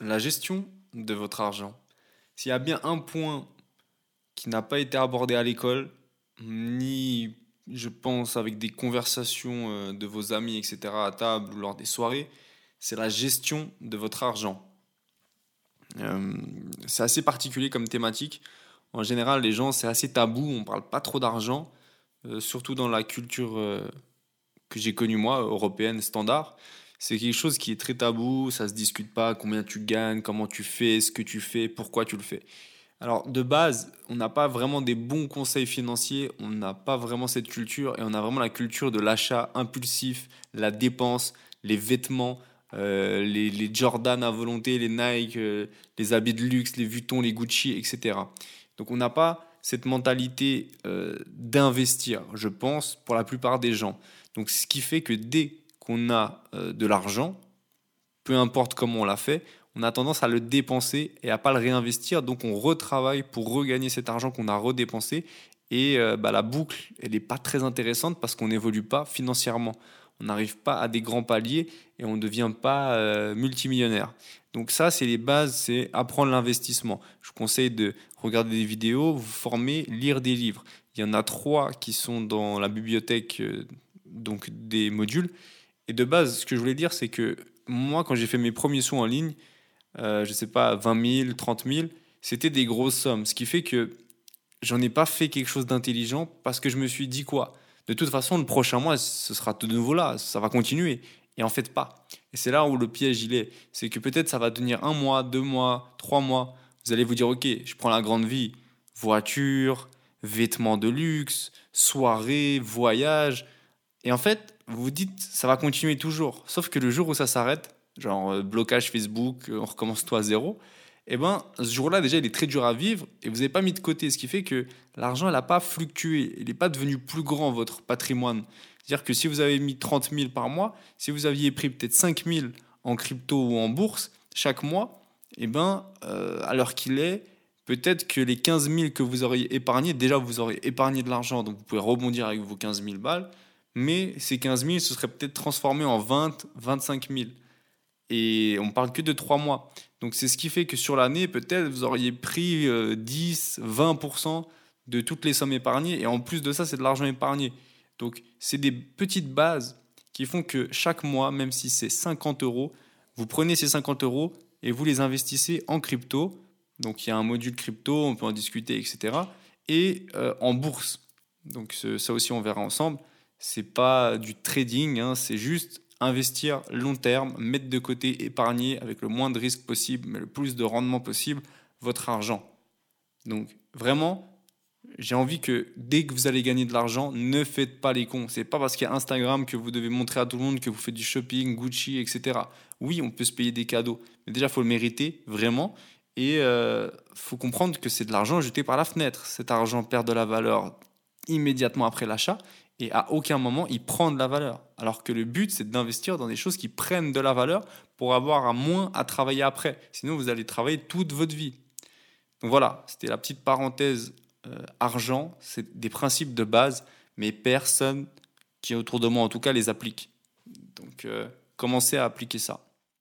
la gestion de votre argent. S'il y a bien un point qui n'a pas été abordé à l'école, ni je pense avec des conversations euh, de vos amis, etc., à table ou lors des soirées, c'est la gestion de votre argent. Euh, c'est assez particulier comme thématique. En général, les gens, c'est assez tabou, on ne parle pas trop d'argent, euh, surtout dans la culture que j'ai connue moi, européenne, standard c'est quelque chose qui est très tabou, ça se discute pas combien tu gagnes, comment tu fais, ce que tu fais, pourquoi tu le fais. Alors de base, on n'a pas vraiment des bons conseils financiers, on n'a pas vraiment cette culture et on a vraiment la culture de l'achat impulsif, la dépense, les vêtements, euh, les, les, Jordan à volonté, les Nike, euh, les habits de luxe, les Vuitton, les Gucci, etc. Donc on n'a pas cette mentalité euh, d'investir, je pense, pour la plupart des gens. Donc ce qui fait que dès qu'on a euh, de l'argent, peu importe comment on l'a fait, on a tendance à le dépenser et à pas le réinvestir. Donc on retravaille pour regagner cet argent qu'on a redépensé. Et euh, bah, la boucle, elle n'est pas très intéressante parce qu'on n'évolue pas financièrement. On n'arrive pas à des grands paliers et on ne devient pas euh, multimillionnaire. Donc ça, c'est les bases, c'est apprendre l'investissement. Je vous conseille de regarder des vidéos, vous former, lire des livres. Il y en a trois qui sont dans la bibliothèque donc des modules et de base, ce que je voulais dire, c'est que moi, quand j'ai fait mes premiers sous en ligne, euh, je sais pas, 20 000, 30 000, c'était des grosses sommes. Ce qui fait que j'en ai pas fait quelque chose d'intelligent parce que je me suis dit quoi? De toute façon, le prochain mois, ce sera de nouveau là, ça va continuer. Et en fait, pas. Et c'est là où le piège il est. C'est que peut-être ça va tenir un mois, deux mois, trois mois. Vous allez vous dire, ok, je prends la grande vie. Voiture, vêtements de luxe, soirée, voyage. Et en fait, vous vous dites, ça va continuer toujours. Sauf que le jour où ça s'arrête, genre euh, blocage Facebook, euh, on recommence tout à zéro, eh ben, ce jour-là, déjà, il est très dur à vivre et vous n'avez pas mis de côté. Ce qui fait que l'argent, n'a pas fluctué. Il n'est pas devenu plus grand, votre patrimoine. C'est-à-dire que si vous avez mis 30 000 par mois, si vous aviez pris peut-être 5 000 en crypto ou en bourse chaque mois, eh ben, euh, à l'heure qu'il est, peut-être que les 15 000 que vous auriez épargnés, déjà vous aurez épargné de l'argent, donc vous pouvez rebondir avec vos 15 000 balles mais ces 15 000 se seraient peut-être transformés en 20, 25 000. Et on parle que de 3 mois. Donc c'est ce qui fait que sur l'année, peut-être vous auriez pris 10, euh, 20% de toutes les sommes épargnées. Et en plus de ça, c'est de l'argent épargné. Donc c'est des petites bases qui font que chaque mois, même si c'est 50 euros, vous prenez ces 50 euros et vous les investissez en crypto. Donc il y a un module crypto, on peut en discuter, etc. Et euh, en bourse. Donc ça aussi, on verra ensemble c'est pas du trading, hein, c'est juste investir long terme, mettre de côté, épargner avec le moins de risques possible, mais le plus de rendement possible, votre argent. Donc vraiment, j'ai envie que dès que vous allez gagner de l'argent, ne faites pas les cons. C'est pas parce qu'il y a Instagram que vous devez montrer à tout le monde que vous faites du shopping, Gucci, etc. Oui, on peut se payer des cadeaux, mais déjà, faut le mériter, vraiment. Et il euh, faut comprendre que c'est de l'argent jeté par la fenêtre. Cet argent perd de la valeur immédiatement après l'achat et à aucun moment il prend de la valeur. Alors que le but, c'est d'investir dans des choses qui prennent de la valeur pour avoir à moins à travailler après. Sinon, vous allez travailler toute votre vie. Donc voilà, c'était la petite parenthèse euh, argent. C'est des principes de base, mais personne qui est autour de moi, en tout cas, les applique. Donc, euh, commencez à appliquer ça.